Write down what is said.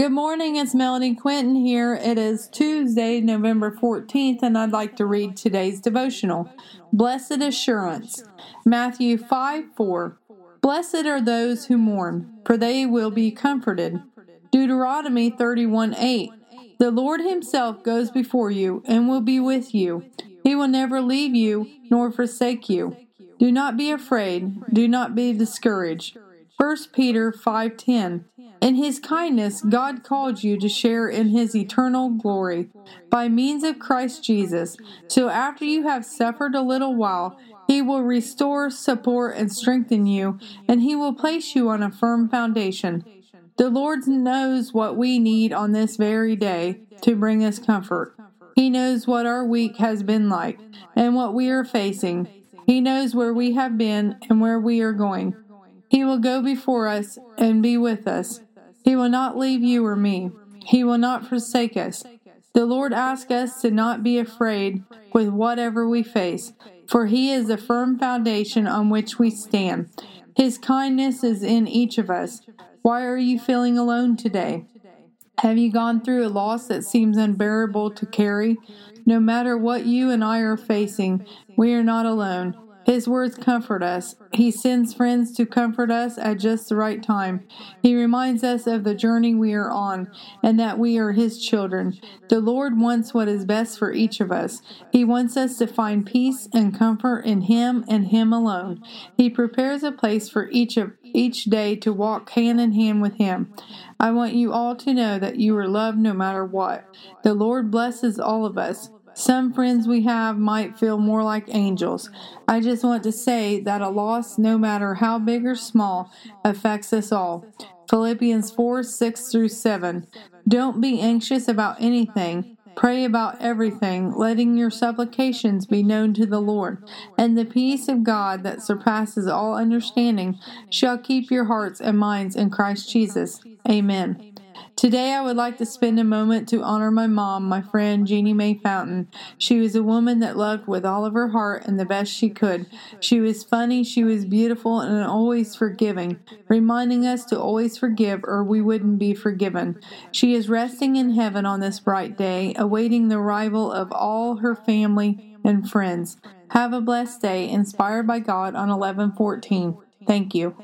Good morning, it's Melanie Quinton here. It is Tuesday, November 14th, and I'd like to read today's devotional. Blessed Assurance, Matthew 5 4. Blessed are those who mourn, for they will be comforted. Deuteronomy 31 8. The Lord Himself goes before you and will be with you. He will never leave you nor forsake you. Do not be afraid, do not be discouraged. 1 Peter 5:10 in his kindness, God called you to share in his eternal glory by means of Christ Jesus. So after you have suffered a little while, he will restore, support, and strengthen you, and he will place you on a firm foundation. The Lord knows what we need on this very day to bring us comfort. He knows what our week has been like and what we are facing. He knows where we have been and where we are going. He will go before us and be with us. He will not leave you or me. He will not forsake us. The Lord asks us to not be afraid with whatever we face, for He is the firm foundation on which we stand. His kindness is in each of us. Why are you feeling alone today? Have you gone through a loss that seems unbearable to carry? No matter what you and I are facing, we are not alone. His words comfort us. He sends friends to comfort us at just the right time. He reminds us of the journey we are on and that we are His children. The Lord wants what is best for each of us. He wants us to find peace and comfort in Him and Him alone. He prepares a place for each of each day to walk hand in hand with Him. I want you all to know that you are loved no matter what. The Lord blesses all of us. Some friends we have might feel more like angels. I just want to say that a loss, no matter how big or small, affects us all. Philippians 4 6 through 7. Don't be anxious about anything. Pray about everything, letting your supplications be known to the Lord. And the peace of God that surpasses all understanding shall keep your hearts and minds in Christ Jesus. Amen. Today, I would like to spend a moment to honor my mom, my friend Jeannie Mae Fountain. She was a woman that loved with all of her heart and the best she could. She was funny, she was beautiful, and always forgiving, reminding us to always forgive or we wouldn't be forgiven. She is resting in heaven on this bright day, awaiting the arrival of all her family and friends. Have a blessed day, inspired by God on 1114. Thank you.